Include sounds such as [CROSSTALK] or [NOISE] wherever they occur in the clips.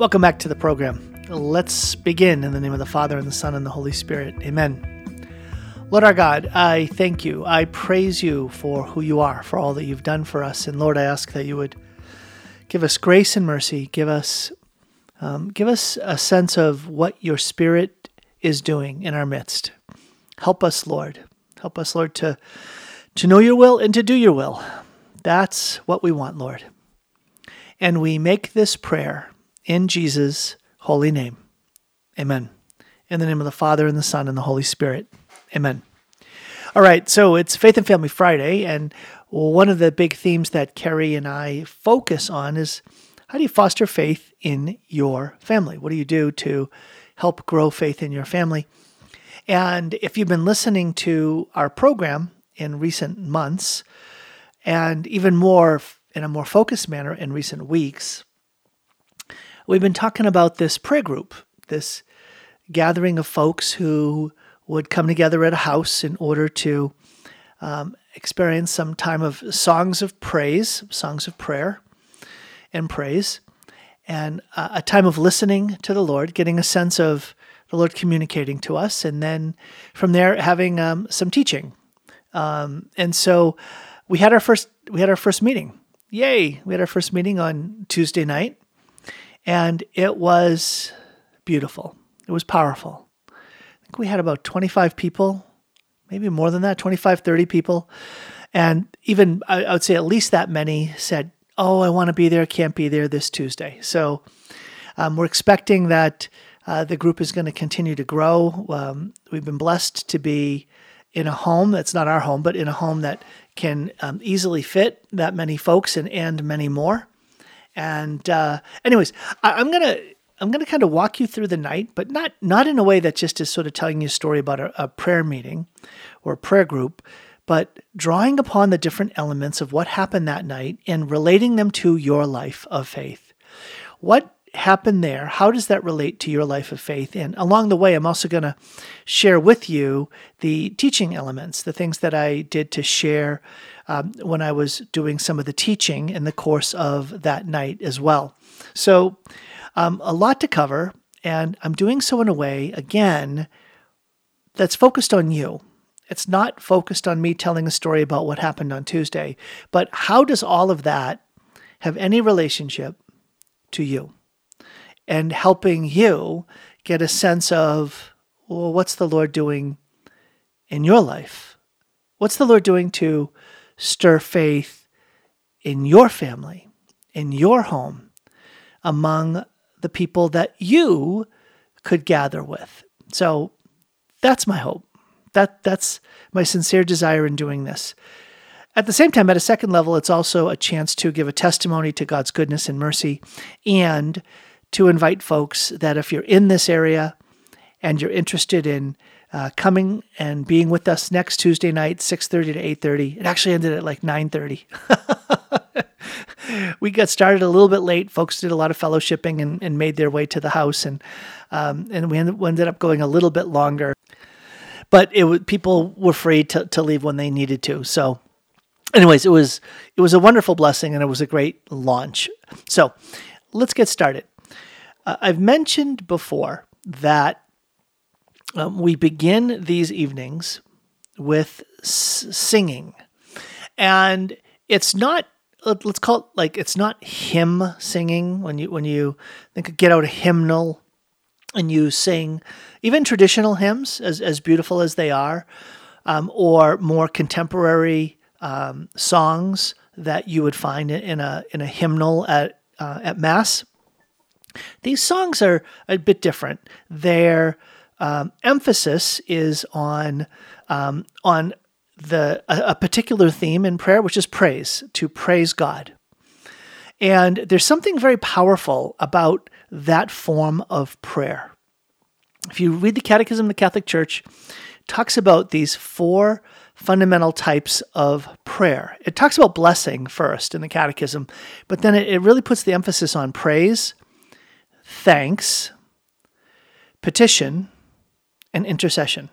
Welcome back to the program. Let's begin in the name of the Father, and the Son, and the Holy Spirit. Amen. Lord our God, I thank you. I praise you for who you are, for all that you've done for us. And Lord, I ask that you would give us grace and mercy. Give us, um, give us a sense of what your Spirit is doing in our midst. Help us, Lord. Help us, Lord, to to know your will and to do your will. That's what we want, Lord. And we make this prayer in Jesus' holy name. Amen. In the name of the Father, and the Son, and the Holy Spirit. Amen. All right, so it's Faith and Family Friday, and one of the big themes that Carrie and I focus on is how do you foster faith in your family? What do you do to help grow faith in your family? And if you've been listening to our program in recent months, and even more in a more focused manner in recent weeks, we've been talking about this prayer group, this gathering of folks who would come together at a house in order to um, experience some time of songs of praise, songs of prayer and praise, and uh, a time of listening to the Lord, getting a sense of the Lord communicating to us, and then from there having um, some teaching. Um, and so we had our first we had our first meeting. Yay! We had our first meeting on Tuesday night, and it was beautiful. It was powerful. I think we had about 25 people, maybe more than that, 25, 30 people. And even I would say at least that many said, Oh, I want to be there, can't be there this Tuesday. So um, we're expecting that uh, the group is going to continue to grow. Um, we've been blessed to be in a home that's not our home, but in a home that can um, easily fit that many folks and, and many more. And uh, anyways, I, am gonna I'm gonna kind of walk you through the night, but not not in a way that just is sort of telling you a story about a, a prayer meeting or a prayer group, but drawing upon the different elements of what happened that night and relating them to your life of faith. What happened there? How does that relate to your life of faith? And along the way, I'm also going to share with you the teaching elements, the things that I did to share um, when I was doing some of the teaching in the course of that night as well. So, um, a lot to cover, and I'm doing so in a way, again, that's focused on you. It's not focused on me telling a story about what happened on Tuesday, but how does all of that have any relationship to you? and helping you get a sense of, well, what's the Lord doing in your life? What's the Lord doing to stir faith in your family, in your home, among the people that you could gather with? So that's my hope. That that's my sincere desire in doing this. At the same time, at a second level, it's also a chance to give a testimony to God's goodness and mercy and to invite folks that if you're in this area and you're interested in uh, coming and being with us next Tuesday night, 6.30 to 8.30. It actually ended at like 9.30. [LAUGHS] we got started a little bit late. Folks did a lot of fellowshipping and, and made their way to the house. And, um, and we ended, up going a little bit longer. But it was, people were free to, to leave when they needed to. So anyways, it was, it was a wonderful blessing and it was a great launch. So let's get started. Uh, I've mentioned before that um, we begin these evenings with s- singing. And it's not let's call it like it's not hymn singing when you when you think get out a hymnal and you sing even traditional hymns as, as beautiful as they are um, or more contemporary um, songs that you would find in a in a hymnal at uh, at mass these songs are a bit different. Their um, emphasis is on um, on the a, a particular theme in prayer, which is praise, to praise God. And there's something very powerful about that form of prayer. If you read the Catechism of the Catholic Church, talks about these four fundamental types of prayer. It talks about blessing first in the Catechism, but then it, it really puts the emphasis on praise, thanks, petition, and intercession.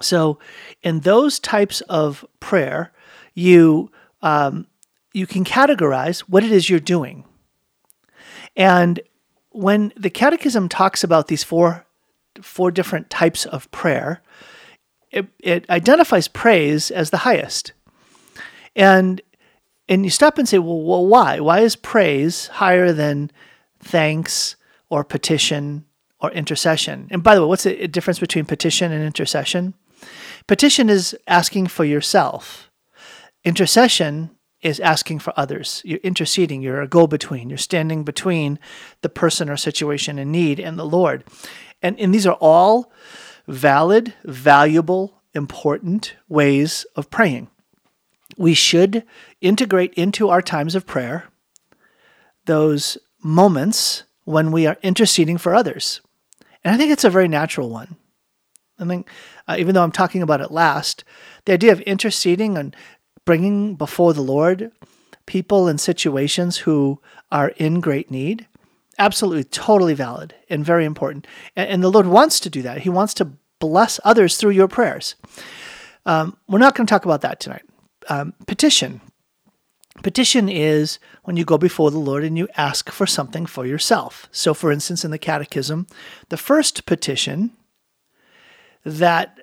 So, in those types of prayer, you um, you can categorize what it is you're doing, and when the Catechism talks about these four four different types of prayer, it, it identifies praise as the highest. And and you stop and say, well, well, why? Why is praise higher than thanks or petition or intercession? And by the way, what's the difference between petition and intercession? Petition is asking for yourself. Intercession is asking for others. You're interceding, you're a go between, you're standing between the person or situation in need and the Lord. And, and these are all valid, valuable, important ways of praying. We should integrate into our times of prayer those moments when we are interceding for others. And I think it's a very natural one. I think, uh, even though I'm talking about it last, the idea of interceding and bringing before the Lord people and situations who are in great need absolutely totally valid and very important. And, and, the Lord wants to do that. He wants to bless others through your prayers. Um, we're not going to talk about that tonight. Um, petition. Petition is when you go before the Lord and you ask for something for yourself. So, for instance, in the Catechism, the first petition that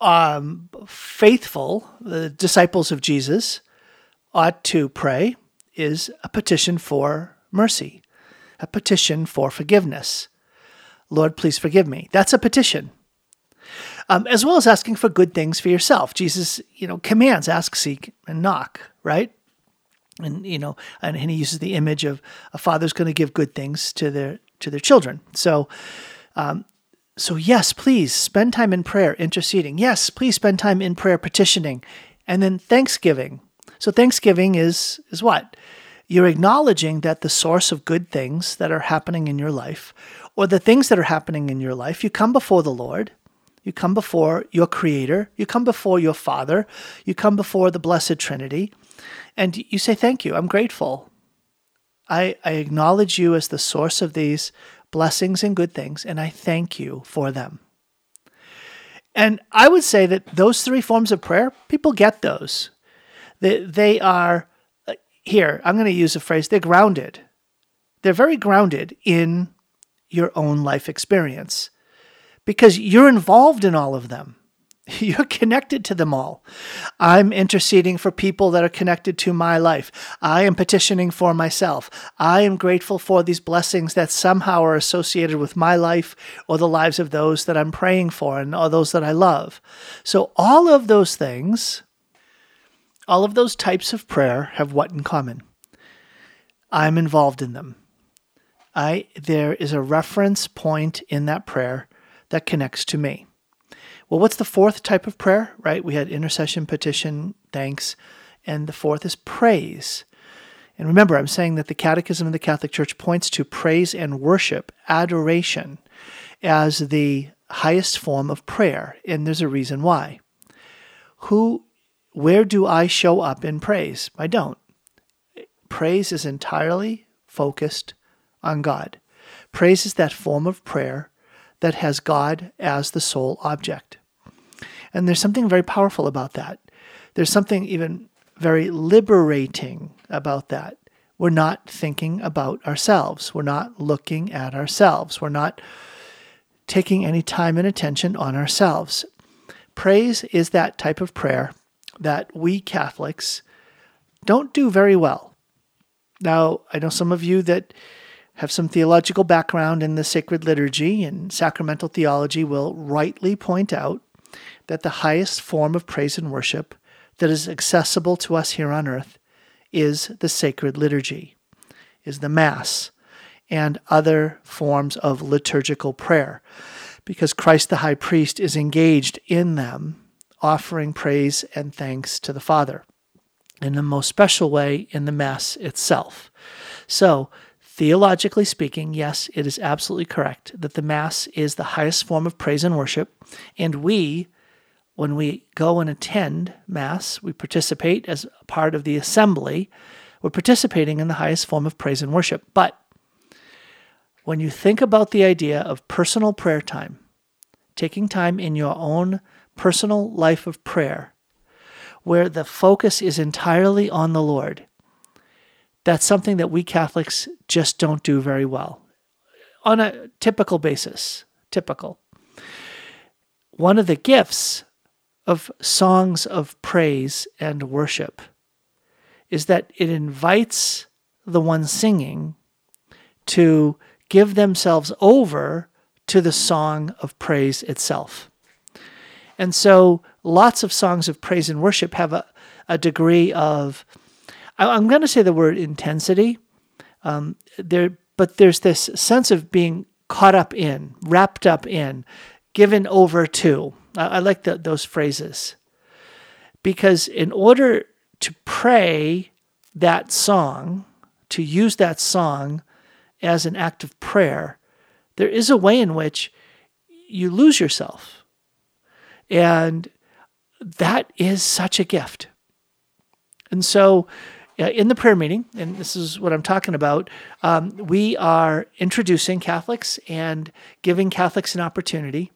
um, faithful, the disciples of Jesus, ought to pray is a petition for mercy a petition for forgiveness. Lord, please forgive me. That's a petition. Um, as well as asking for good things for yourself. Jesus, you know, commands ask, seek, and knock, right? And you know, and, and he uses the image of a father's going to give good things to their to their children. So, um, so yes, please spend time in prayer, interceding. Yes, please spend time in prayer, petitioning, and then thanksgiving. So thanksgiving is is what you're acknowledging that the source of good things that are happening in your life, or the things that are happening in your life, you come before the Lord, you come before your Creator, you come before your Father, you come before the Blessed Trinity, and you say, Thank you, I'm grateful. I, I acknowledge you as the source of these blessings and good things, and I thank you for them. And I would say that those three forms of prayer, people get those. They, they are uh, here, I'm going to use a phrase, they're grounded. They're very grounded in your own life experience because you're involved in all of them. [LAUGHS] You're connected to them all. I'm interceding for people that are connected to my life. I am petitioning for myself. I am grateful for these blessings that somehow are associated with my life or the lives of those that I'm praying for and or those that I love. So, all of those things all of those types of prayer have what in common? I'm involved in them. I there is a reference point in that prayer that connects to me. Well, what's the fourth type of prayer? Right? We had intercession, petition, thanks, and the fourth is praise. And remember, I'm saying that the Catechism of the Catholic Church points to praise and worship, adoration, as the highest form of prayer, and there's a reason why. Who where do I show up in praise? I don't. Praise is entirely focused on God. Praise is that form of prayer that has God as the sole object. And there's something very powerful about that. There's something even very liberating about that. We're not thinking about ourselves. We're not looking at ourselves. We're not taking any time and attention on ourselves. Praise is that type of prayer that we Catholics don't do very well. Now, I know some of you that have some theological background in the sacred liturgy and sacramental theology will rightly point out that the highest form of praise and worship that is accessible to us here on earth is the sacred liturgy, is the Mass, and other forms of liturgical prayer, because Christ the high priest is engaged in them offering praise and thanks to the Father in the most special way in the Mass itself. So, theologically speaking, yes, it is absolutely correct that the Mass is the highest form of praise and worship. And we, when we go and attend Mass, we participate as part of the assembly, we're participating in the highest form of praise and worship. But when you think about the idea of personal prayer time, taking time in your own personal life of prayer where the focus is entirely on the Lord, that's something that we Catholics just don't do very well. on a typical basis, typical. One of the gifts of songs of praise and worship is that it invites the one singing to give themselves over to the song of praise itself. And so lots of songs of praise and worship have a, a degree of, I'm going to say the word intensity, um, there, but there's this sense of being caught up in, wrapped up in, given over to. I, I like the, those phrases. Because in order to pray that song, to use that song as an act of prayer, there is a way in which you lose yourself. And that is such a gift. And so, in the prayer meeting, and this is what I'm talking about, um, we are introducing Catholics and giving Catholics an opportunity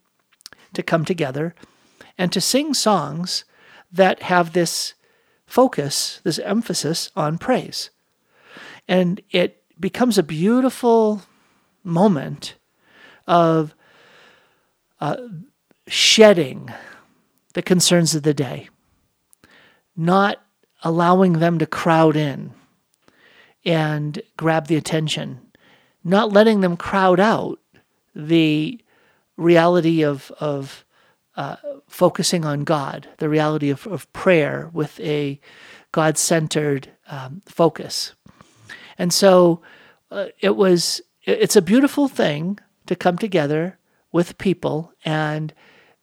to come together and to sing songs that have this focus, this emphasis on praise. And it becomes a beautiful moment of uh, shedding the concerns of the day, not allowing them to crowd in and grab the attention, not letting them crowd out the reality of, of uh, focusing on God, the reality of, of prayer with a God centered um, focus. And so uh, it was, it's a beautiful thing to come together with people, and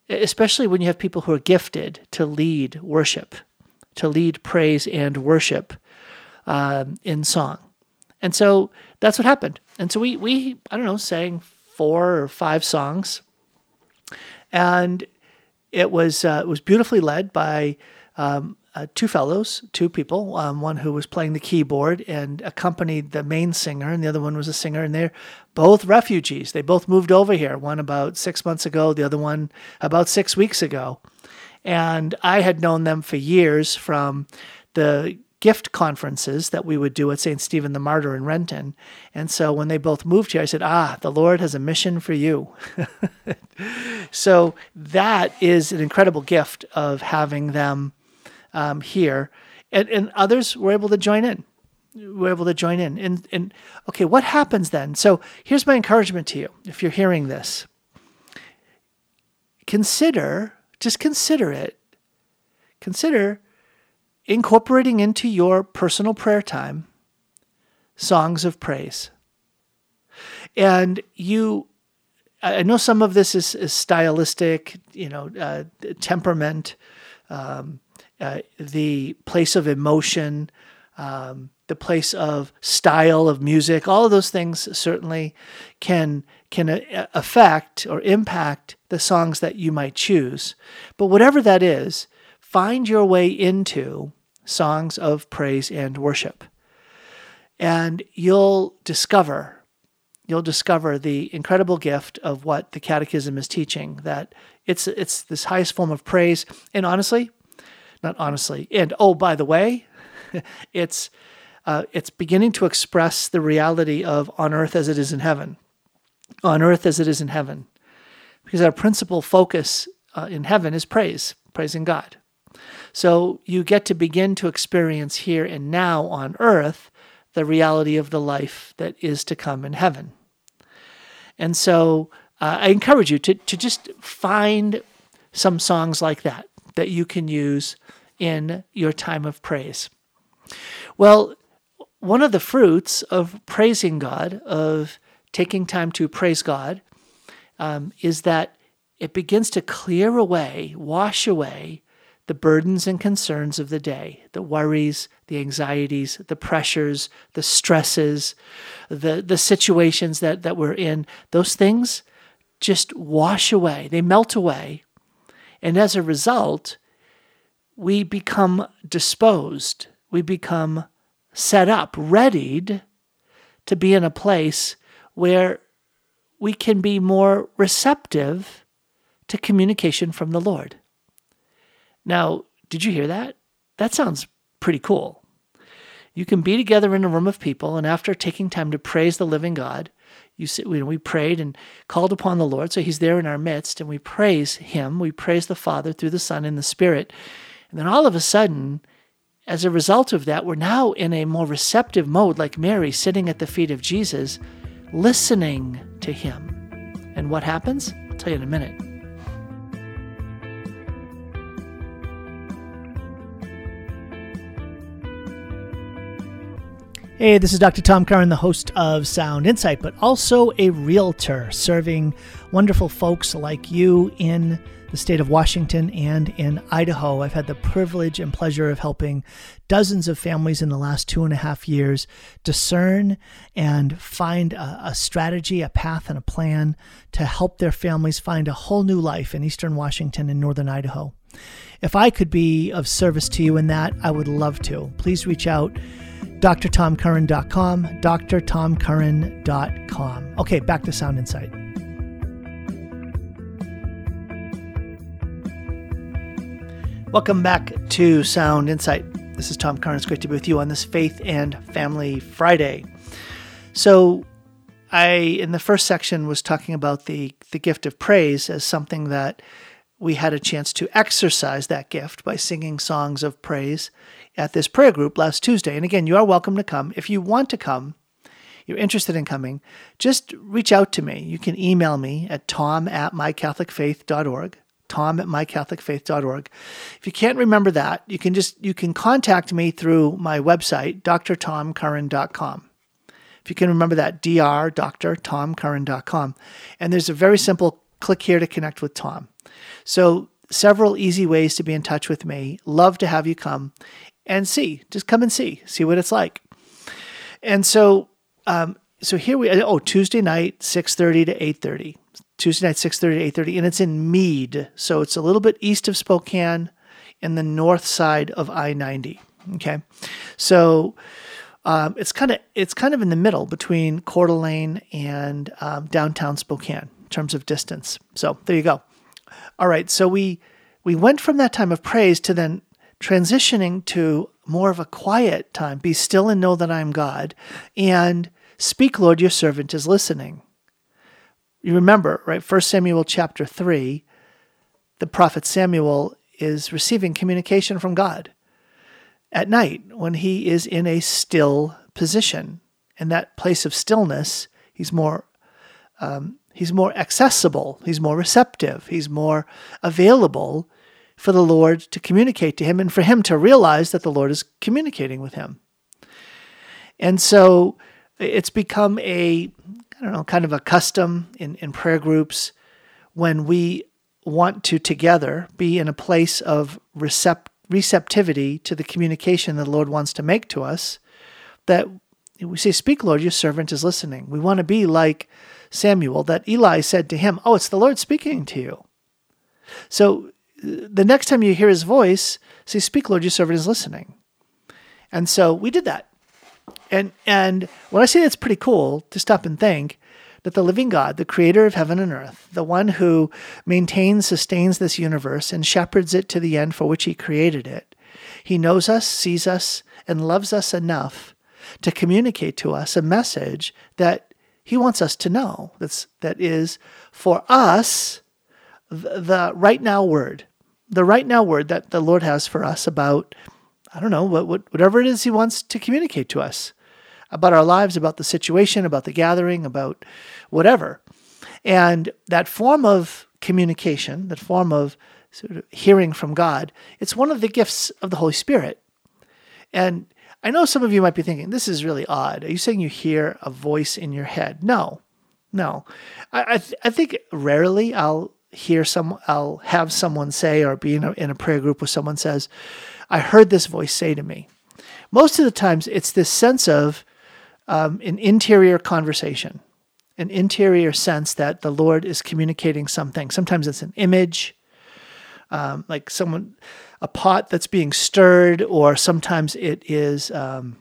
especially when you have people who are gifted to lead worship, to lead praise and worship um, in song. And so that's what happened. And so we, we, I don't know, sang four or five songs. And it was uh, it was beautifully led by um, uh, two fellows, two people. Um, one who was playing the keyboard and accompanied the main singer, and the other one was a singer. And they're both refugees. They both moved over here. One about six months ago, the other one about six weeks ago. And I had known them for years from the gift conferences that we would do at St. Stephen the Martyr in Renton. And so when they both moved here, I said, Ah, the Lord has a mission for you. [LAUGHS] so that is an incredible gift of having them um, here. And, and others were able to join in. Were able to join in. And, and okay, what happens then? So here's my encouragement to you if you're hearing this consider, just consider it. Consider incorporating into your personal prayer time songs of praise. And you, I know some of this is, is stylistic, you know, uh, temperament, um, uh, the place of emotion, um, the place of style of music. All of those things certainly can can uh, affect or impact the songs that you might choose. But whatever that is, find your way into songs of praise and worship. And you'll discover, you'll discover the incredible gift of what the Catechism is teaching that it's, it's this highest form of praise. And honestly, not honestly, and oh, by the way, [LAUGHS] it's, uh, it's beginning to express the reality of on earth as it is in heaven. On earth as it is in heaven. Because our principal focus uh, in heaven is praise, praising God. So you get to begin to experience here and now on earth the reality of the life that is to come in heaven. And so uh, I encourage you to, to just find some songs like that that you can use in your time of praise. Well, one of the fruits of praising God, of taking time to praise God, um, is that it begins to clear away, wash away the burdens and concerns of the day, the worries, the anxieties, the pressures, the stresses, the, the situations that, that we're in, those things just wash away, they melt away. And as a result, we become disposed, we become set up, readied to be in a place where we can be more receptive to communication from the Lord. Now, did you hear that? That sounds pretty cool. You can be together in a room of people, and after taking time to praise the living God, You see, we, we prayed and called upon the Lord, so He's there in our midst, and we praise Him. We praise the Father through the Son and the Spirit. And then all of a sudden, as a result of that, we're now in a more receptive mode, like Mary sitting at the feet of Jesus, listening to Him. And what happens? I'll tell you in a minute. Hey, this is Dr. Tom Curran, the host of Sound Insight, but also a realtor serving wonderful folks like you in the state of Washington and in Idaho. I've had the privilege and pleasure of helping dozens of families in the last two and a half years discern and find a, a strategy, a path, and a plan to help their families find a whole new life in eastern Washington and northern Idaho. If I could be of service to you in that, I would love to. Please reach out drtomcurran.com, drtomcurran.com. Okay, back to Sound Insight. Welcome back to Sound Insight. This is Tom Curran. It's great to be with you on this Faith and Family Friday. So, I in the first section was talking about the the gift of praise as something that we had a chance to exercise that gift by singing songs of praise at this prayer group last Tuesday. And again, you are welcome to come. If you want to come, you're interested in coming, just reach out to me. You can email me at tom at mycatholicfaith.org tom at mycatholicfaith.org. If you can't remember that, you can just you can contact me through my website, drtomcurran.com. If you can remember that, dr.drtomcurran.com. And there's a very simple click here to connect with Tom. So, several easy ways to be in touch with me. Love to have you come and see. Just come and see, see what it's like. And so, um, so here we oh Tuesday night, six thirty to eight thirty. Tuesday night, six thirty to eight thirty, and it's in Mead, so it's a little bit east of Spokane, in the north side of I ninety. Okay, so. Um, it's kind of it's kind of in the middle between Coeur d'Alene and um, downtown Spokane in terms of distance. So there you go. All right, so we we went from that time of praise to then transitioning to more of a quiet time. Be still and know that I am God. And speak, Lord, your servant is listening. You remember, right? 1 Samuel chapter 3, the prophet Samuel is receiving communication from God at night when he is in a still position. In that place of stillness, he's more um, he's more accessible, he's more receptive, he's more available for the Lord to communicate to him and for him to realize that the Lord is communicating with him. And so it's become a, I don't know, kind of a custom in, in prayer groups when we want to together be in a place of recept- receptivity to the communication that the Lord wants to make to us, that we say, Speak, Lord, your servant is listening. We want to be like Samuel, that Eli said to him, Oh, it's the Lord speaking to you. So the next time you hear his voice, say, Speak, Lord, your servant is listening. And so we did that. And and when I say that's pretty cool to stop and think that the living God, the creator of heaven and earth, the one who maintains, sustains this universe and shepherds it to the end for which he created it, he knows us, sees us, and loves us enough to communicate to us a message that he wants us to know. That's that is for us the right now word the right now word that the Lord has for us about, I don't know, what, what, whatever it is He wants to communicate to us about our lives, about the situation, about the gathering, about whatever. And that form of communication, that form of sort of hearing from God, it's one of the gifts of the Holy Spirit. And I know some of you might be thinking, this is really odd. Are you saying you hear a voice in your head? No, no. I, I, th- I think rarely I'll hear some I'll have someone say or be in a, in a prayer group where someone says, I heard this voice say to me. Most of the times it's this sense of um, an interior conversation, an interior sense that the Lord is communicating something. Sometimes it's an image, um, like someone, a pot that's being stirred, or sometimes it is um,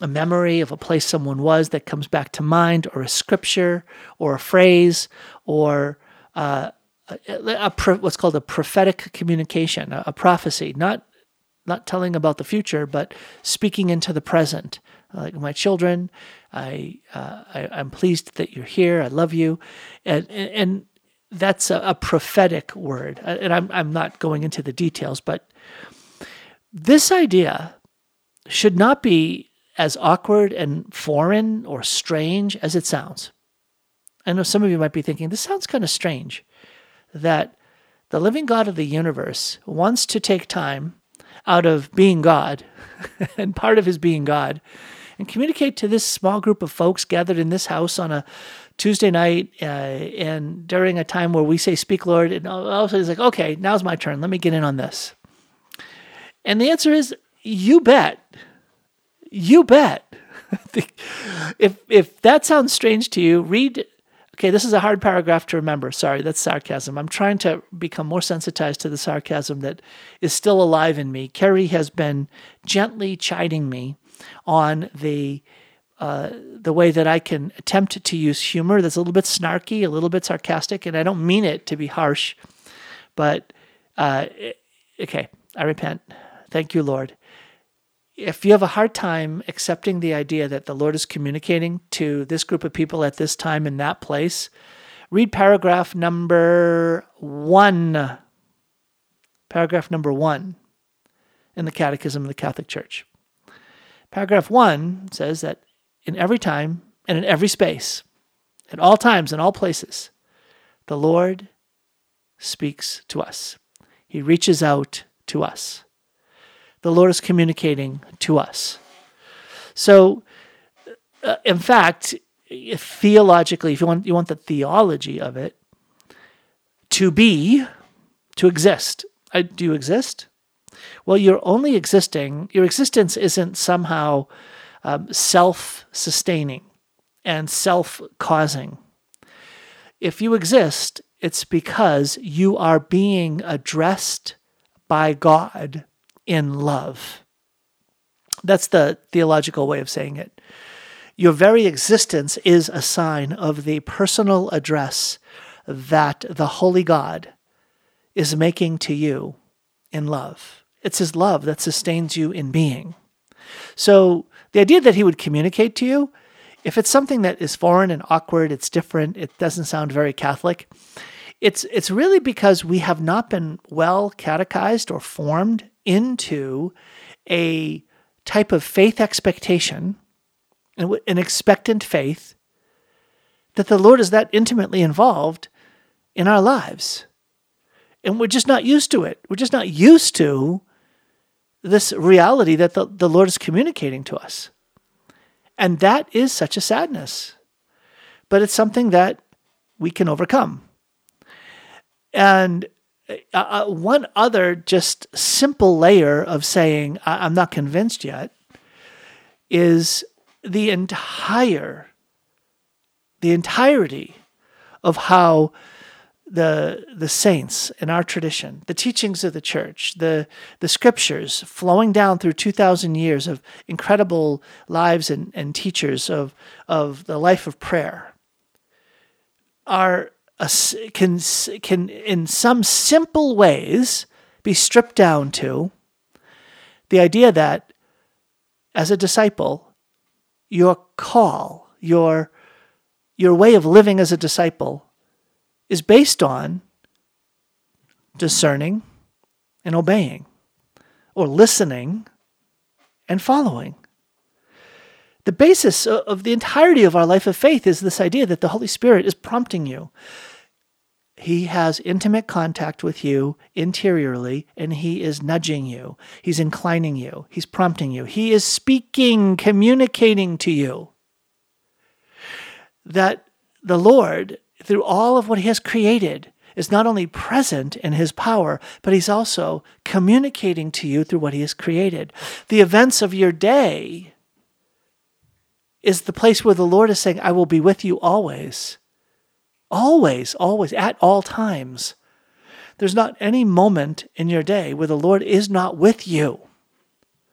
a memory of a place someone was that comes back to mind, or a scripture, or a phrase, or uh, a, a, what's called a prophetic communication, a, a, prophecy, not not telling about the future, but speaking into the present, like my children. I, uh, I am pleased that you're here. I love you, and and, and that's a, a, prophetic word. And I'm I'm not going into the details, but this idea should not be as awkward and foreign or strange as it sounds. I know some of you might be thinking this sounds kind of strange that the living God of the universe wants to take time out of being God [LAUGHS] and part of his being God and communicate to this small group of folks gathered in this house on a Tuesday night uh, and during a time where we say, Speak, Lord. And all of a sudden, it's like, Okay, now's my turn. Let me get in on this. And the answer is, You bet. You bet. [LAUGHS] if, if that sounds strange to you, read Okay, this is a hard paragraph to remember. Sorry, that's sarcasm. I'm trying to become more sensitized to the sarcasm that is still alive in me. Kerry has been gently chiding me on the uh, the way that I can attempt to use humor that's a little bit snarky, a little bit sarcastic, and I don't mean it to be harsh, but uh, okay, I repent. Thank you, Lord. If you have a hard time accepting the idea that the Lord is communicating to this group of people at this time in that place, read paragraph number one. Paragraph number one in the Catechism of the Catholic Church. Paragraph one says that in every time and in every space, at all times and all places, the Lord speaks to us. He reaches out to us. The Lord is communicating to us. So, uh, in fact, if theologically, if you want, you want the theology of it, to be, to exist. Uh, do you exist? Well, you're only existing, your existence isn't somehow um, self sustaining and self causing. If you exist, it's because you are being addressed by God in love. That's the theological way of saying it. Your very existence is a sign of the personal address that the Holy God is making to you in love. It's His love that sustains you in being. So the idea that He would communicate to you, if it's something that is foreign and awkward, it's different, it doesn't sound very Catholic, it's, it's really because we have not been well catechized or formed into a type of faith expectation, an expectant faith, that the Lord is that intimately involved in our lives. And we're just not used to it. We're just not used to this reality that the, the Lord is communicating to us. And that is such a sadness. But it's something that we can overcome. And uh, uh, one other just simple layer of saying, I- I'm not convinced yet, is the entire, the entirety of how the the saints in our tradition, the teachings of the church, the the scriptures flowing down through two thousand years of incredible lives and, and teachers of of the life of prayer are can can in some simple ways be stripped down to the idea that as a disciple your call your your way of living as a disciple is based on discerning and obeying, or listening and following. The basis of the entirety of our life of faith is this idea that the Holy Spirit is prompting you. He has intimate contact with you interiorly, and He is nudging you. He's inclining you. He's prompting you. He is speaking, communicating to you. That the Lord through all of what He has created, is not only present in His power, but He's also communicating to you through what He has created. The events of your day is the place where the Lord is saying, I will be with you always. Always, always, at all times. There's not any moment in your day where the Lord is not with you.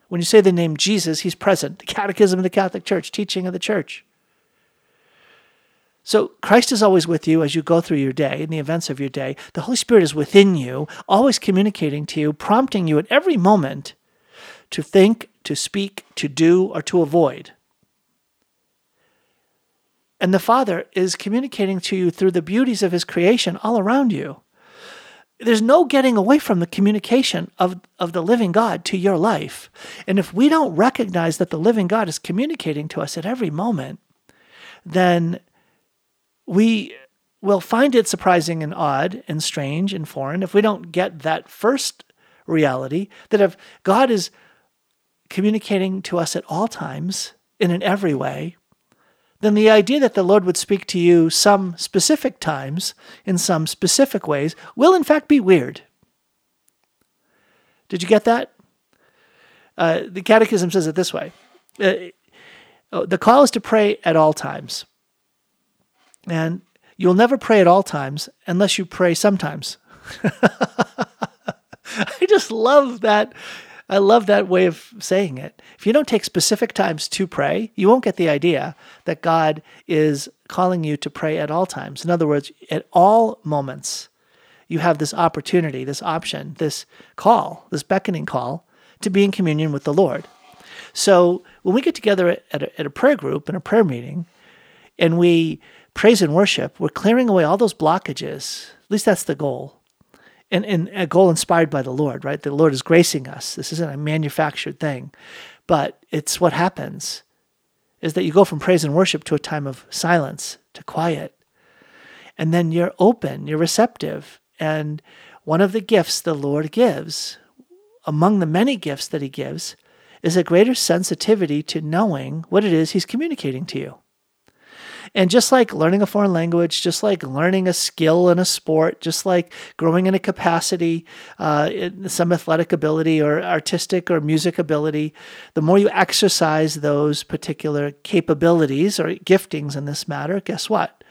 When you say the name Jesus, He's present. The Catechism of the Catholic Church, teaching of the Church. So Christ is always with you as you go through your day and the events of your day. The Holy Spirit is within you, always communicating to you, prompting you at every moment to think, to speak, to do, or to avoid. And the Father is communicating to you through the beauties of His creation all around you. There's no getting away from the communication of, of the living God to your life. And if we don't recognize that the living God is communicating to us at every moment, then we will find it surprising and odd and strange and foreign if we don't get that first reality that if God is communicating to us at all times and in every way, then the idea that the Lord would speak to you some specific times in some specific ways will, in fact, be weird. Did you get that? Uh, the Catechism says it this way uh, oh, The call is to pray at all times. And you'll never pray at all times unless you pray sometimes. [LAUGHS] I just love that I love that way of saying it. If you don't take specific times to pray, you won't get the idea that God is calling you to pray at all times. In other words, at all moments, you have this opportunity, this option, this call, this beckoning call to be in communion with the Lord. So when we get together at a, at a prayer group and a prayer meeting, and we praise and worship, we're clearing away all those blockages. At least that's the goal and, and a goal inspired by the Lord, right? The Lord is gracing us. This isn't a manufactured thing, but it's what happens is that you go from praise and worship to a time of silence, to quiet. And then you're open, you're receptive. And one of the gifts the Lord gives, among the many gifts that He gives, is a greater sensitivity to knowing what it is He's communicating to you. And just like learning a foreign language, just like learning a skill in a sport, just like growing in a capacity, uh, some athletic ability or artistic or music ability, the more you exercise those particular capabilities or giftings in this matter, guess what?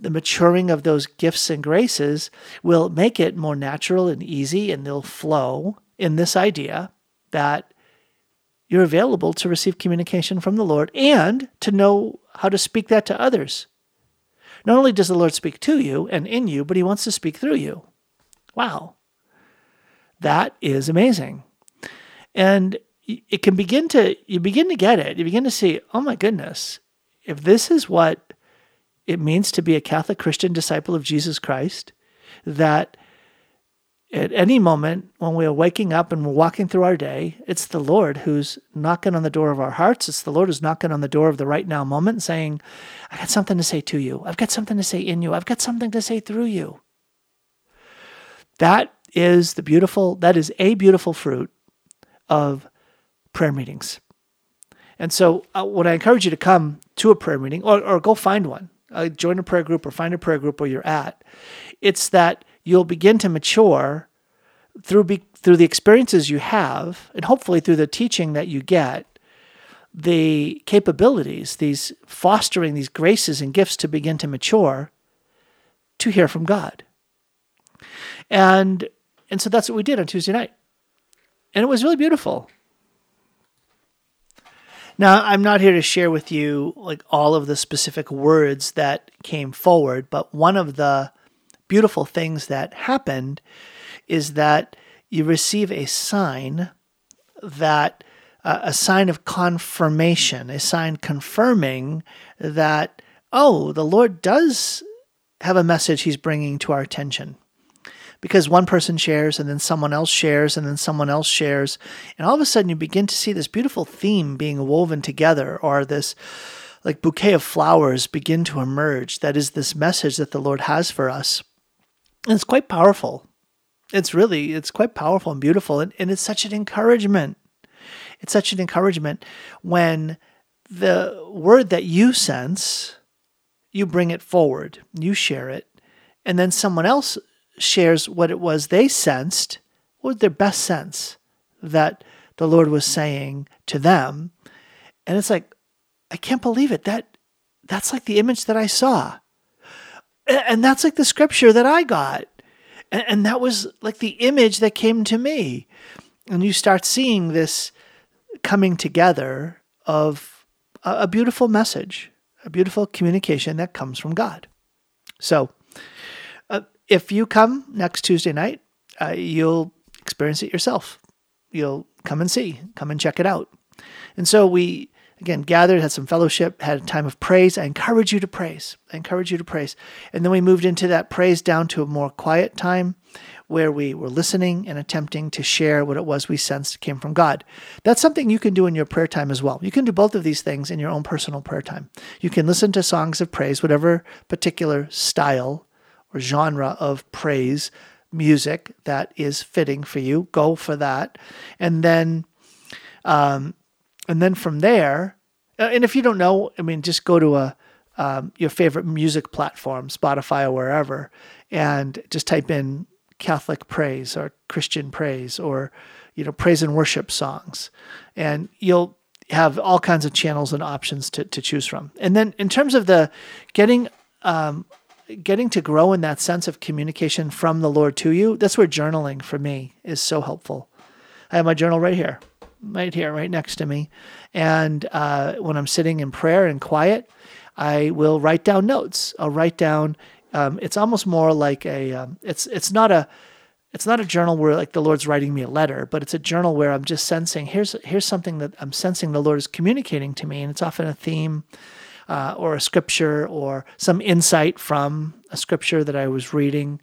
The maturing of those gifts and graces will make it more natural and easy, and they'll flow in this idea that you're available to receive communication from the Lord and to know how to speak that to others. Not only does the Lord speak to you and in you, but He wants to speak through you. Wow. That is amazing. And it can begin to, you begin to get it. You begin to see, oh my goodness, if this is what it means to be a Catholic Christian disciple of Jesus Christ, that at any moment when we are waking up and we're walking through our day, it's the Lord who's knocking on the door of our hearts. It's the Lord who's knocking on the door of the right now moment saying, I got something to say to you. I've got something to say in you. I've got something to say through you. That is the beautiful, that is a beautiful fruit of prayer meetings. And so, uh, what I encourage you to come to a prayer meeting or, or go find one, uh, join a prayer group or find a prayer group where you're at. It's that you'll begin to mature through be, through the experiences you have and hopefully through the teaching that you get the capabilities these fostering these graces and gifts to begin to mature to hear from God. And and so that's what we did on Tuesday night. And it was really beautiful. Now I'm not here to share with you like all of the specific words that came forward but one of the beautiful things that happened is that you receive a sign that uh, a sign of confirmation, a sign confirming that, oh, the Lord does have a message he's bringing to our attention. Because one person shares, and then someone else shares, and then someone else shares. And all of a sudden, you begin to see this beautiful theme being woven together, or this like bouquet of flowers begin to emerge. That is this message that the Lord has for us. And it's quite powerful. It's really, it's quite powerful and beautiful. And, and it's such an encouragement. It's such an encouragement when the word that you sense, you bring it forward, you share it, and then someone else shares what it was they sensed, what their best sense that the Lord was saying to them. And it's like, I can't believe it. That that's like the image that I saw. And that's like the scripture that I got. And, and that was like the image that came to me. And you start seeing this coming together of a, a beautiful message, a beautiful communication that comes from God. So, uh, if you come next Tuesday night, uh, you'll experience it yourself. You'll come and see, come and check it out. And so we again, gathered, had some fellowship, had a time of praise. I encourage you to praise. I encourage you to praise. And then we moved into that praise down to a more quiet time where we were listening and attempting to share what it was we sensed came from God. That's something you can do in your prayer time as well. You can do both of these things in your own personal prayer time. You can listen to songs of praise, whatever particular style or genre of praise music that is fitting for you. Go for that. And then um, and then from there, uh, and if you don't know, I mean, just go to a um, your favorite music platform, Spotify or wherever, and just type in Catholic praise or Christian praise or you know praise and worship songs, and you'll have all kinds of channels and options to to choose from. And then in terms of the getting um, getting to grow in that sense of communication from the Lord to you, that's where journaling for me is so helpful. I have my journal right here right here, right next to me. And uh, when I'm sitting in prayer and quiet, I will write down notes. I'll write down. Um, it's almost more like a. Um, it's it's not a. It's not a journal where like the Lord's writing me a letter, but it's a journal where I'm just sensing here's here's something that I'm sensing the Lord is communicating to me, and it's often a theme, uh, or a scripture, or some insight from a scripture that I was reading,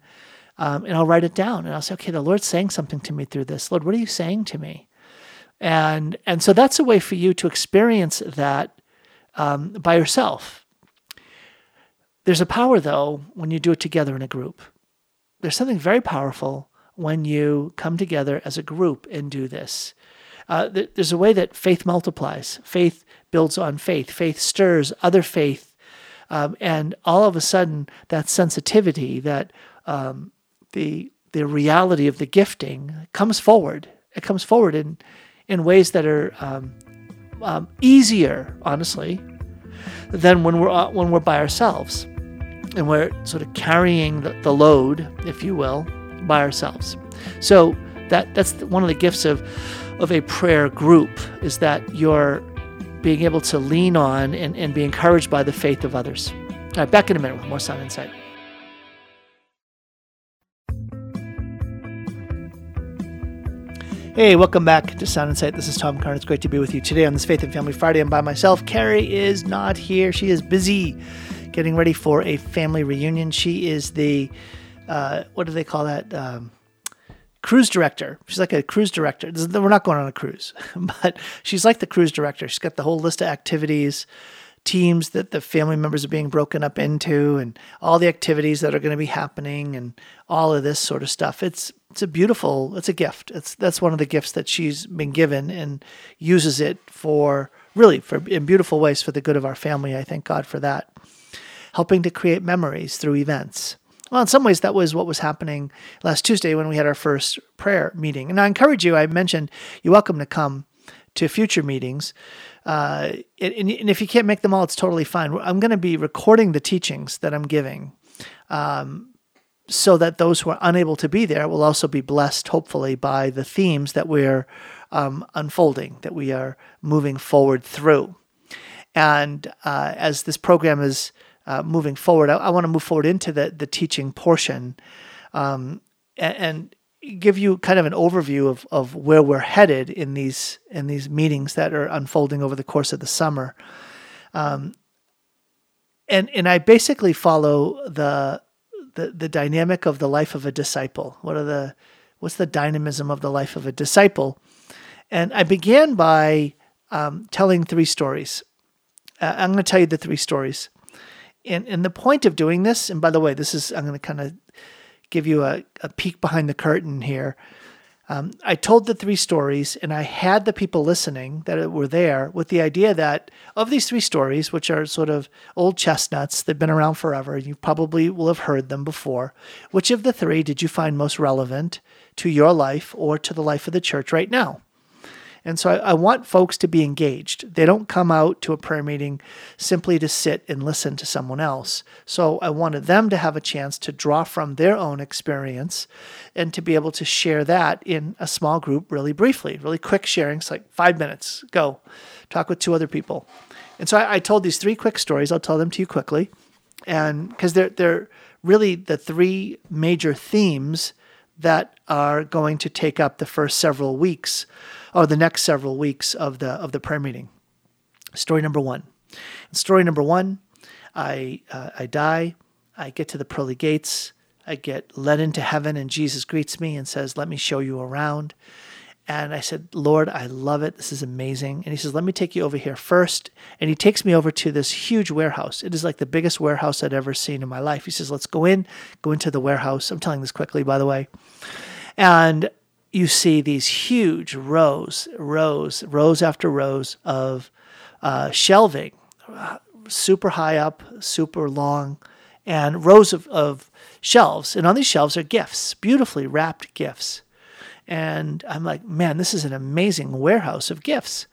um, and I'll write it down, and I'll say, okay, the Lord's saying something to me through this. Lord, what are you saying to me? And, and so that's a way for you to experience that um, by yourself. There's a power, though, when you do it together in a group. There's something very powerful when you come together as a group and do this. Uh, there's a way that faith multiplies. Faith builds on faith. Faith stirs other faith. Um, and all of a sudden, that sensitivity, that um, the, the reality of the gifting comes forward. It comes forward in, in ways that are um, um, easier, honestly, than when we're uh, when we're by ourselves, and we're sort of carrying the, the load, if you will, by ourselves. So that that's one of the gifts of of a prayer group is that you're being able to lean on and, and be encouraged by the faith of others. All right, back in a minute with more Sound Insight. Hey, welcome back to Sound Insight. This is Tom Curran. It's great to be with you today on this Faith and Family Friday. I'm by myself. Carrie is not here. She is busy getting ready for a family reunion. She is the, uh, what do they call that? Um, cruise director. She's like a cruise director. We're not going on a cruise, [LAUGHS] but she's like the cruise director. She's got the whole list of activities teams that the family members are being broken up into and all the activities that are going to be happening and all of this sort of stuff. It's it's a beautiful it's a gift. It's that's one of the gifts that she's been given and uses it for really for in beautiful ways for the good of our family. I thank God for that. Helping to create memories through events. Well, in some ways, that was what was happening last Tuesday when we had our first prayer meeting. And I encourage you, I mentioned you're welcome to come to future meetings. Uh, and, and, if you can't make them all, it's totally fine. I'm going to be recording the teachings that I'm giving um, so that those who are unable to be there will also be blessed, hopefully, by the themes that we're um, unfolding, that we are moving forward through. And uh, as this program is uh, moving forward, I, I want to move forward into the, the teaching portion. Um, and, and give you kind of an overview of, of where we're headed in these in these meetings that are unfolding over the course of the summer. Um, and and I basically follow the, the the dynamic of the life of a disciple. What are the what's the dynamism of the life of a disciple? And I began by um, telling three stories. Uh, I'm going to tell you the three stories. And, and the point of doing this, and by the way, this is, I'm going to kind of give you a, a peek behind the curtain here. Um, I told the three stories, and I had the people listening that were there with the idea that of these three stories, which are sort of old chestnuts, they've been around forever, you probably will have heard them before. Which of the three did you find most relevant to your life or to the life of the church right now? And so I, I, want folks to be engaged. They don't come out to a prayer meeting simply to sit and listen to someone else. So I wanted them to have a chance to draw from their own experience and to be able to share that in a small group really briefly, really quick sharings, like five minutes, go talk with two other people. And so I, I told these three quick stories. I'll tell them to you quickly. And because they're, they're really the three major themes that are going to take up the first several weeks or the next several weeks of the of the prayer meeting. Story number one. Story number one, I uh, I die. I get to the pearly gates. I get led into heaven, and Jesus greets me and says, "Let me show you around." And I said, Lord, I love it. This is amazing. And he says, Let me take you over here first. And he takes me over to this huge warehouse. It is like the biggest warehouse I'd ever seen in my life. He says, Let's go in, go into the warehouse. I'm telling this quickly, by the way. And you see these huge rows, rows, rows after rows of uh, shelving, super high up, super long, and rows of, of shelves. And on these shelves are gifts, beautifully wrapped gifts. And I'm like, man, this is an amazing warehouse of gifts.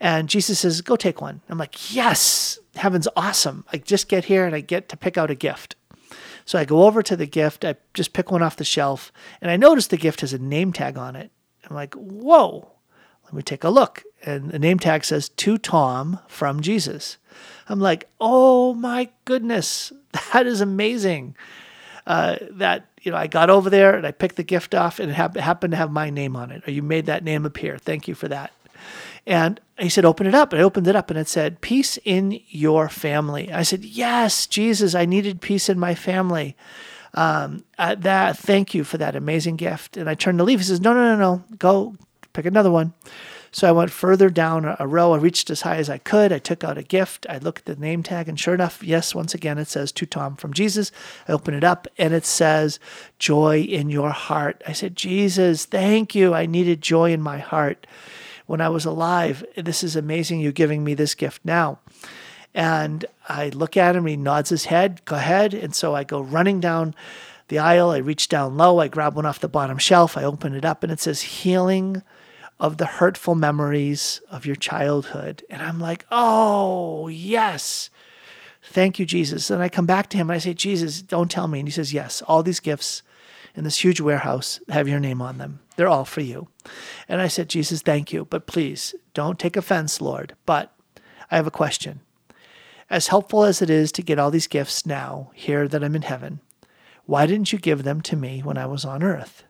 And Jesus says, go take one. I'm like, yes, heaven's awesome. I just get here and I get to pick out a gift. So I go over to the gift, I just pick one off the shelf, and I notice the gift has a name tag on it. I'm like, whoa, let me take a look. And the name tag says, To Tom from Jesus. I'm like, oh my goodness, [LAUGHS] that is amazing. Uh, that you know, I got over there and I picked the gift off, and it happened to have my name on it. Or you made that name appear. Thank you for that. And he said, Open it up. And I opened it up and it said, Peace in your family. I said, Yes, Jesus, I needed peace in my family. Um, uh, that thank you for that amazing gift. And I turned to leave. He says, No, no, no, no. Go pick another one. So I went further down a row. I reached as high as I could. I took out a gift. I looked at the name tag, and sure enough, yes, once again, it says to Tom from Jesus. I open it up, and it says, Joy in your heart. I said, Jesus, thank you. I needed joy in my heart when I was alive. This is amazing. You're giving me this gift now. And I look at him, he nods his head, go ahead. And so I go running down the aisle. I reach down low, I grab one off the bottom shelf, I open it up, and it says, Healing of the hurtful memories of your childhood. And I'm like, oh, yes. Thank you, Jesus. And I come back to him and I say, Jesus, don't tell me. And he says, Yes, all these gifts in this huge warehouse have your name on them. They're all for you. And I said, Jesus, thank you. But please don't take offense, Lord. But I have a question. As helpful as it is to get all these gifts now, here that I'm in heaven, why didn't you give them to me when I was on earth?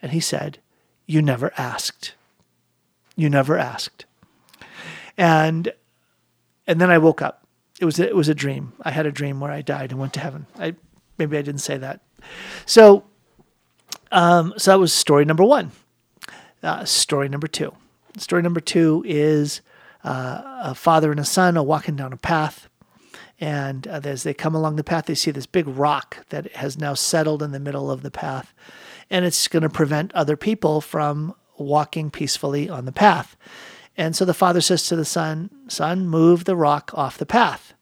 And he said, you never asked. You never asked. And and then I woke up. It was a, it was a dream. I had a dream where I died and went to heaven. I maybe I didn't say that. So um, so that was story number one. Uh, story number two. Story number two is uh, a father and a son are walking down a path. And uh, as they come along the path, they see this big rock that has now settled in the middle of the path and it's going to prevent other people from walking peacefully on the path. And so the father says to the son, Son, move the rock off the path.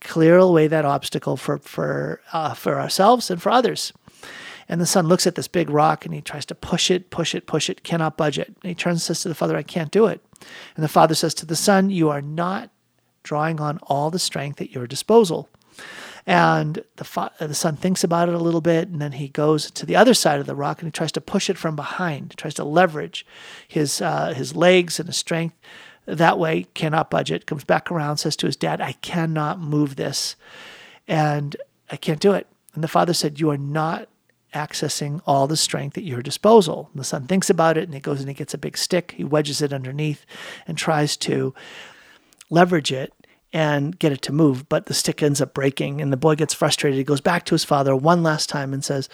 Clear away that obstacle for, for, uh, for ourselves and for others. And the son looks at this big rock and he tries to push it, push it, push it, cannot budge it. And he turns and says to the father, I can't do it. And the father says to the son, You are not drawing on all the strength at your disposal. And the, fa- the son thinks about it a little bit, and then he goes to the other side of the rock and he tries to push it from behind, tries to leverage his, uh, his legs and his strength. That way, cannot budge it, comes back around, says to his dad, I cannot move this, and I can't do it. And the father said, You are not accessing all the strength at your disposal. The son thinks about it and he goes and he gets a big stick, he wedges it underneath and tries to leverage it and get it to move, but the stick ends up breaking and the boy gets frustrated. He goes back to his father one last time and says,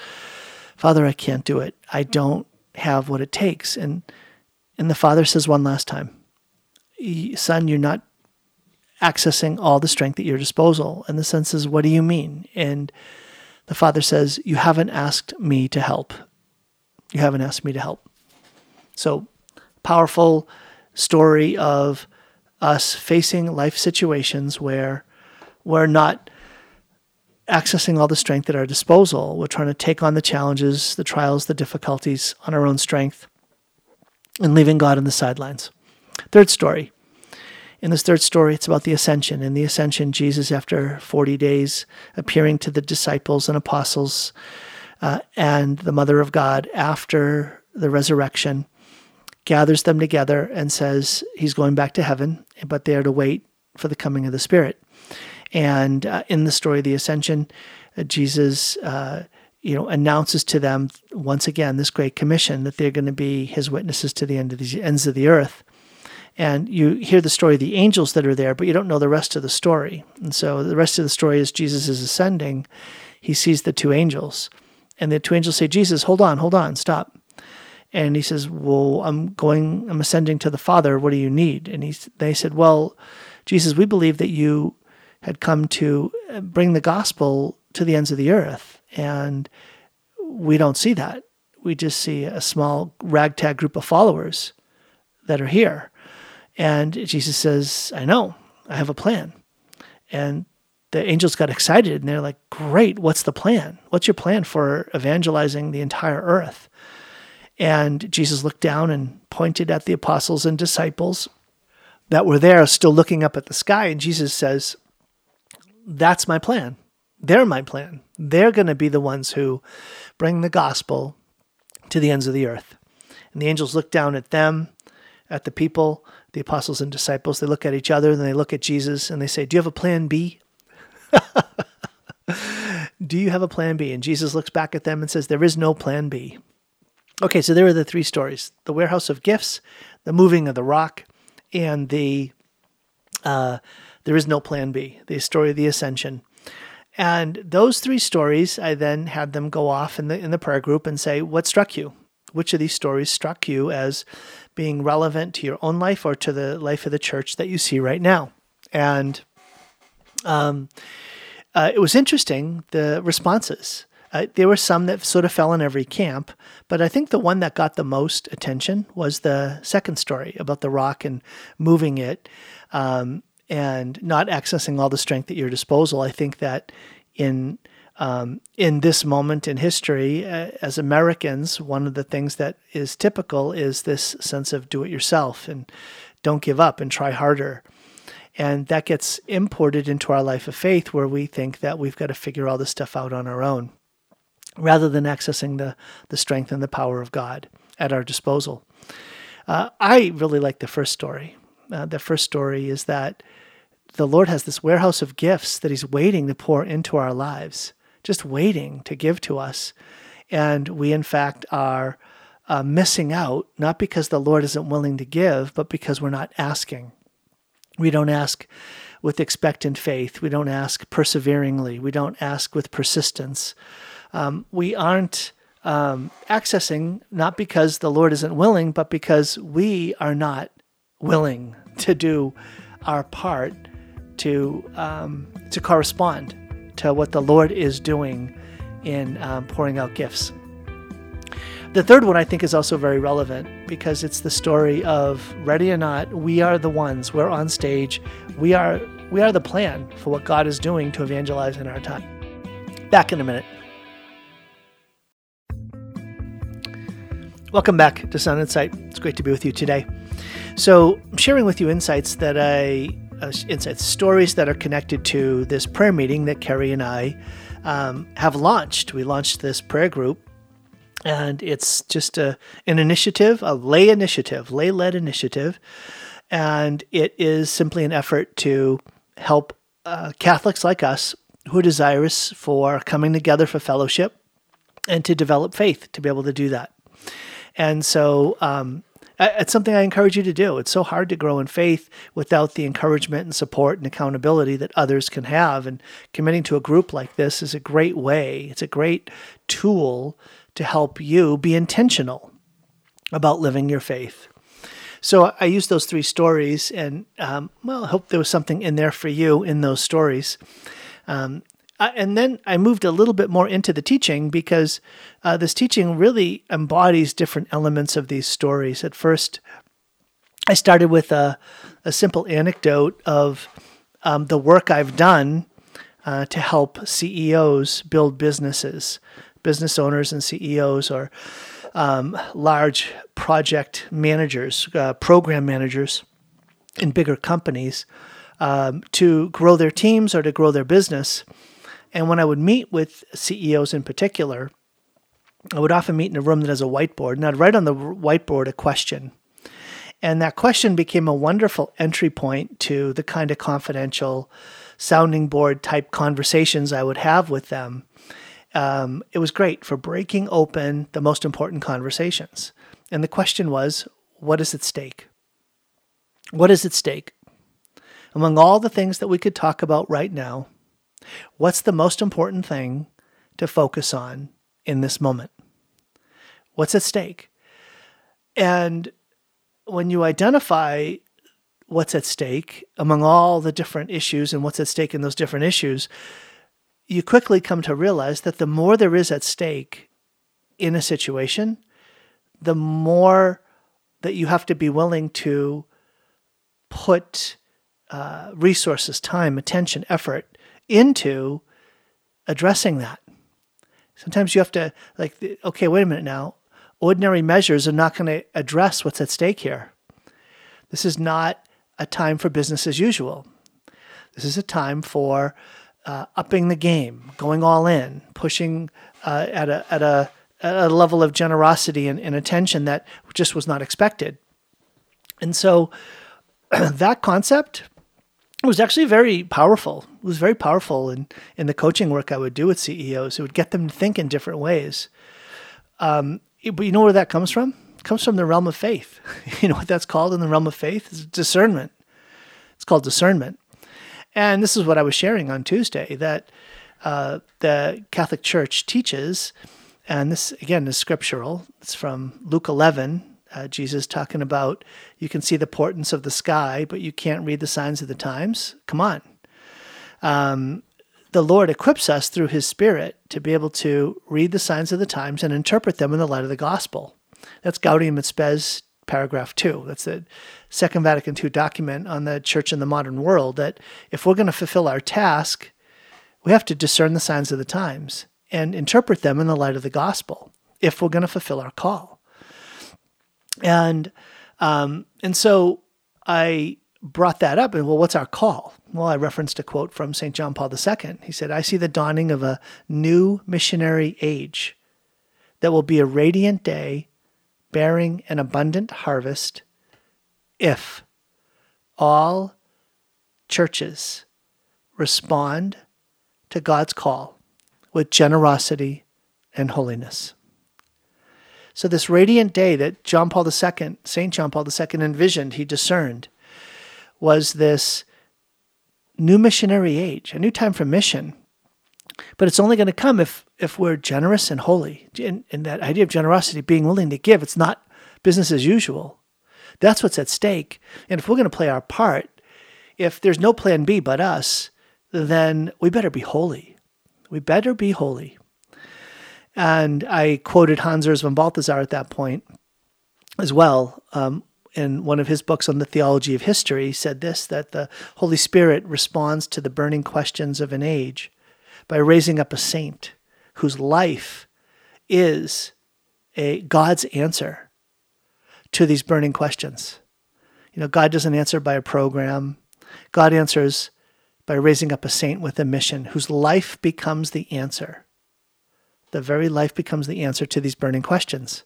"Father, I can't do it. I don't have what it takes." And and the father says one last time, "Son, you're not accessing all the strength at your disposal." And the son says, "What do you mean?" And the father says, "You haven't asked me to help. You haven't asked me to help." So, powerful story of us facing life situations where we're not accessing all the strength at our disposal. We're trying to take on the challenges, the trials, the difficulties on our own strength and leaving God on the sidelines. Third story. In this third story, it's about the ascension. In the ascension, Jesus, after 40 days, appearing to the disciples and apostles uh, and the Mother of God after the resurrection, gathers them together and says he's going back to heaven, but they are to wait for the coming of the Spirit. And uh, in the story of the ascension, uh, Jesus, uh, you know, announces to them once again this great commission that they're going to be his witnesses to the end of the ends of the earth. And you hear the story of the angels that are there, but you don't know the rest of the story. And so the rest of the story is Jesus is ascending. He sees the two angels. And the two angels say, Jesus, hold on, hold on, stop. And he says, Well, I'm going, I'm ascending to the Father. What do you need? And he, they said, Well, Jesus, we believe that you had come to uh, bring the gospel to the ends of the earth. And we don't see that. We just see a small ragtag group of followers that are here. And Jesus says, I know, I have a plan. And the angels got excited and they're like, Great, what's the plan? What's your plan for evangelizing the entire earth? And Jesus looked down and pointed at the apostles and disciples that were there, still looking up at the sky. And Jesus says, That's my plan. They're my plan. They're going to be the ones who bring the gospel to the ends of the earth. And the angels looked down at them, at the people, the apostles and disciples. They look at each other and they look at Jesus and they say, Do you have a plan B? [LAUGHS] Do you have a plan B? And Jesus looks back at them and says, There is no plan B. Okay, so there are the three stories the warehouse of gifts, the moving of the rock, and the uh, there is no plan B, the story of the ascension. And those three stories, I then had them go off in the in the prayer group and say, "What struck you? Which of these stories struck you as being relevant to your own life or to the life of the church that you see right now?" And um, uh, it was interesting the responses. Uh, there were some that sort of fell in every camp, but I think the one that got the most attention was the second story about the rock and moving it. Um, and not accessing all the strength at your disposal. I think that in um, in this moment in history, uh, as Americans, one of the things that is typical is this sense of do it yourself and don't give up and try harder. And that gets imported into our life of faith where we think that we've got to figure all this stuff out on our own rather than accessing the, the strength and the power of God at our disposal. Uh, I really like the first story. Uh, the first story is that the Lord has this warehouse of gifts that He's waiting to pour into our lives, just waiting to give to us. And we, in fact, are uh, missing out, not because the Lord isn't willing to give, but because we're not asking. We don't ask with expectant faith. We don't ask perseveringly. We don't ask with persistence. Um, we aren't um, accessing not because the Lord isn't willing, but because we are not willing to do our part to um, to correspond to what the Lord is doing in um, pouring out gifts. The third one I think is also very relevant because it's the story of ready or not, we are the ones. We're on stage. We are we are the plan for what God is doing to evangelize in our time. Back in a minute. Welcome back to Sound Insight. It's great to be with you today. So, I'm sharing with you insights that I uh, insights, stories that are connected to this prayer meeting that Carrie and I um, have launched. We launched this prayer group, and it's just a, an initiative, a lay initiative, lay led initiative. And it is simply an effort to help uh, Catholics like us who are desirous for coming together for fellowship and to develop faith to be able to do that. And so um, it's something I encourage you to do. It's so hard to grow in faith without the encouragement and support and accountability that others can have. And committing to a group like this is a great way, it's a great tool to help you be intentional about living your faith. So I used those three stories, and um, well, I hope there was something in there for you in those stories. Um, uh, and then I moved a little bit more into the teaching because uh, this teaching really embodies different elements of these stories. At first, I started with a, a simple anecdote of um, the work I've done uh, to help CEOs build businesses, business owners and CEOs, or um, large project managers, uh, program managers in bigger companies um, to grow their teams or to grow their business. And when I would meet with CEOs in particular, I would often meet in a room that has a whiteboard, and I'd write on the whiteboard a question. And that question became a wonderful entry point to the kind of confidential sounding board type conversations I would have with them. Um, it was great for breaking open the most important conversations. And the question was, what is at stake? What is at stake? Among all the things that we could talk about right now, what's the most important thing to focus on in this moment? What's at stake? And when you identify what's at stake among all the different issues and what's at stake in those different issues, you quickly come to realize that the more there is at stake in a situation, the more that you have to be willing to put uh, resources, time, attention, effort into addressing that. Sometimes you have to, like, okay, wait a minute now. Ordinary measures are not going to address what's at stake here. This is not a time for business as usual. This is a time for uh, upping the game, going all in, pushing uh, at a at a at a level of generosity and, and attention that just was not expected. And so [CLEARS THROAT] that concept was actually very powerful. It was very powerful in, in the coaching work I would do with CEOs. It would get them to think in different ways. Um, but you know where that comes from? It comes from the realm of faith. [LAUGHS] you know what that's called in the realm of faith? It's discernment. It's called discernment. And this is what I was sharing on Tuesday that uh, the Catholic Church teaches and this, again, is scriptural. It's from Luke 11. Uh, Jesus talking about you can see the portents of the sky, but you can't read the signs of the times. Come on. Um, the Lord equips us through his Spirit to be able to read the signs of the times and interpret them in the light of the gospel. That's Gaudium et Spes, paragraph two. That's the Second Vatican II document on the church in the modern world that if we're going to fulfill our task, we have to discern the signs of the times and interpret them in the light of the gospel if we're going to fulfill our call. And um, and so I brought that up and well, what's our call? Well, I referenced a quote from St. John Paul II. He said, I see the dawning of a new missionary age that will be a radiant day bearing an abundant harvest if all churches respond to God's call with generosity and holiness. So, this radiant day that John Paul II, St. John Paul II, envisioned, he discerned, was this new missionary age, a new time for mission. But it's only going to come if, if we're generous and holy. And, and that idea of generosity, being willing to give, it's not business as usual. That's what's at stake. And if we're going to play our part, if there's no plan B but us, then we better be holy. We better be holy. And I quoted Hans Urs von Balthasar at that point as well. Um, in one of his books on the theology of history, said this that the Holy Spirit responds to the burning questions of an age by raising up a saint whose life is a God's answer to these burning questions. You know, God doesn't answer by a program. God answers by raising up a saint with a mission whose life becomes the answer. The very life becomes the answer to these burning questions.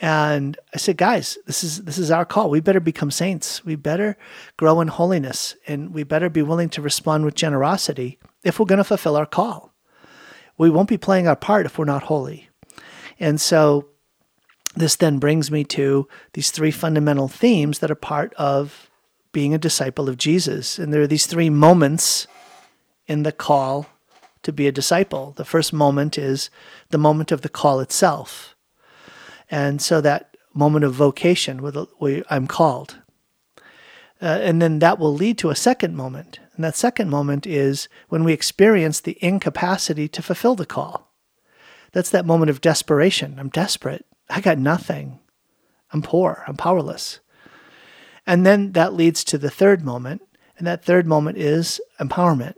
And I said, guys, this is this is our call. We better become saints. We better grow in holiness and we better be willing to respond with generosity if we're going to fulfill our call. We won't be playing our part if we're not holy. And so this then brings me to these three fundamental themes that are part of being a disciple of Jesus. And there are these three moments in the call to be a disciple. The first moment is the moment of the call itself. And so that moment of vocation, where I'm called. Uh, and then that will lead to a second moment. And that second moment is when we experience the incapacity to fulfill the call. That's that moment of desperation. I'm desperate. I got nothing. I'm poor. I'm powerless. And then that leads to the third moment. And that third moment is empowerment,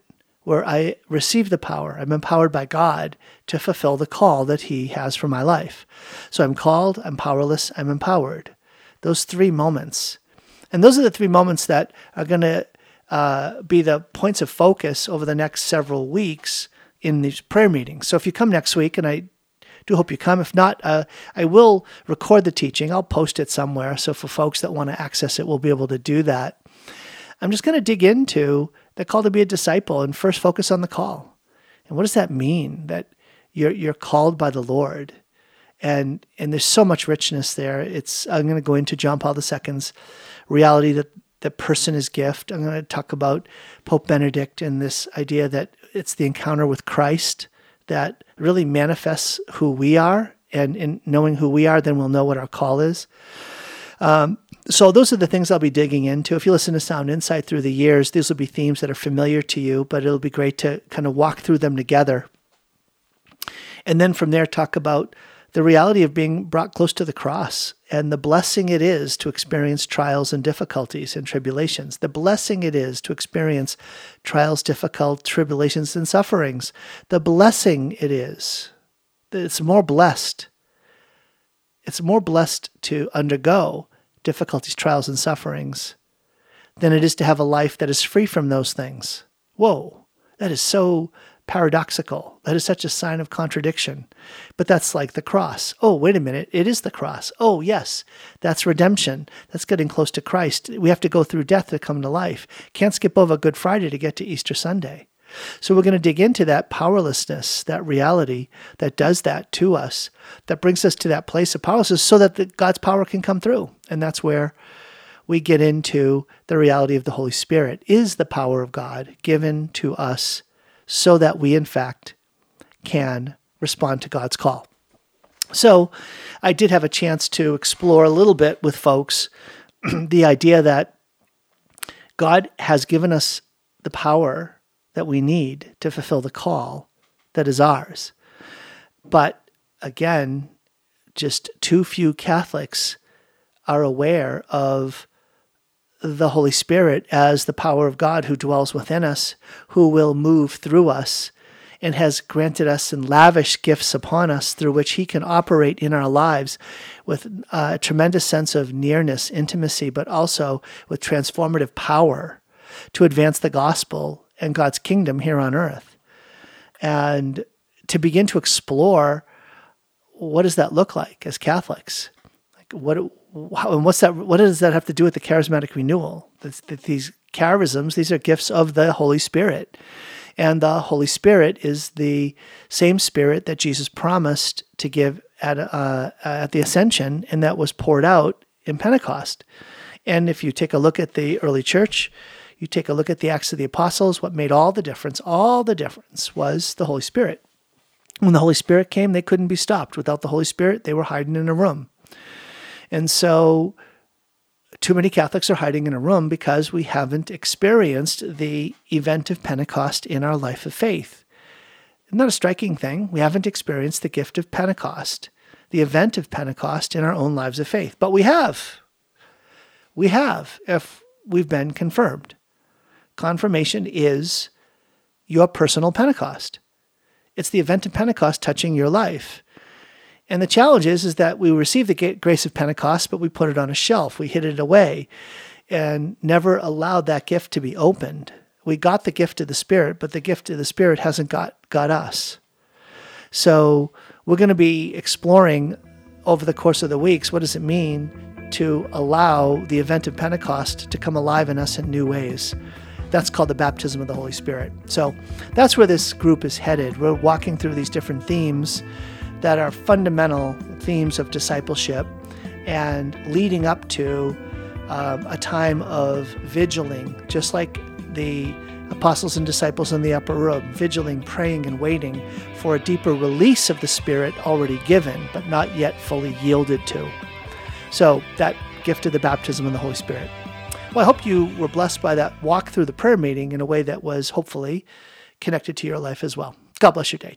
where I receive the power. I'm empowered by God to fulfill the call that He has for my life. So I'm called, I'm powerless, I'm empowered. Those three moments. And those are the three moments that are going to uh, be the points of focus over the next several weeks in these prayer meetings. So if you come next week, and I do hope you come. If not, uh, I will record the teaching. I'll post it somewhere. So for folks that want to access it, we'll be able to do that. I'm just going to dig into the call to be a disciple and first focus on the call. And what does that mean? That you're you're called by the Lord, and and there's so much richness there. It's I'm going to go into John Paul II's reality that the person is gift. I'm going to talk about Pope Benedict and this idea that it's the encounter with Christ that really manifests who we are. And in knowing who we are, then we'll know what our call is. Um, so those are the things I'll be digging into. If you listen to Sound Insight through the years, these will be themes that are familiar to you, but it'll be great to kind of walk through them together. And then from there, talk about the reality of being brought close to the cross and the blessing it is to experience trials and difficulties and tribulations, the blessing it is to experience trials, difficult tribulations and sufferings, the blessing it is. It's more blessed. It's more blessed to undergo difficulties, trials, and sufferings than it is to have a life that is free from those things. Whoa, that is so paradoxical. That is such a sign of contradiction. But that's like the cross. Oh, wait a minute. It is the cross. Oh, yes. That's redemption. That's getting close to Christ. We have to go through death to come to life. Can't skip over Good Friday to get to Easter Sunday. So we're going to dig into that powerlessness, that reality that does that to us, that brings us to that place of powerlessness so that the, God's power can come through. And that's where we get into the reality of the Holy Spirit is the power of God given to us so that we, in fact, can respond to God's call. So I did have a chance to explore a little bit with folks [CLEARS THROAT] the idea that God has given us the power that we need to fulfill the call that is ours. But again, just too few Catholics are aware of the Holy Spirit as the power of God who dwells within us, who will move through us, and has granted us and lavish gifts upon us through which He can operate in our lives with uh, a tremendous sense of nearness, intimacy, but also with transformative power to advance the gospel and God's kingdom here on earth. And to begin to explore what does that look like as Catholics? Like what and what's that? What does that have to do with the charismatic renewal? That these charisms, these are gifts of the Holy Spirit, and the Holy Spirit is the same Spirit that Jesus promised to give at uh, at the Ascension, and that was poured out in Pentecost. And if you take a look at the early church, you take a look at the Acts of the Apostles, what made all the difference? All the difference was the Holy Spirit. When the Holy Spirit came, they couldn't be stopped. Without the Holy Spirit, they were hiding in a room. And so too many Catholics are hiding in a room because we haven't experienced the event of Pentecost in our life of faith. Not a striking thing. We haven't experienced the gift of Pentecost, the event of Pentecost in our own lives of faith. But we have. We have, if we've been confirmed. Confirmation is your personal Pentecost. It's the event of Pentecost touching your life. And the challenge is, is that we receive the grace of Pentecost, but we put it on a shelf. We hid it away and never allowed that gift to be opened. We got the gift of the Spirit, but the gift of the Spirit hasn't got, got us. So we're going to be exploring over the course of the weeks what does it mean to allow the event of Pentecost to come alive in us in new ways. That's called the baptism of the Holy Spirit. So that's where this group is headed. We're walking through these different themes that are fundamental themes of discipleship and leading up to um, a time of vigiling, just like the apostles and disciples in the upper room, vigiling, praying, and waiting for a deeper release of the Spirit already given, but not yet fully yielded to. So, that gift of the baptism of the Holy Spirit. Well, I hope you were blessed by that walk through the prayer meeting in a way that was hopefully connected to your life as well. God bless your day.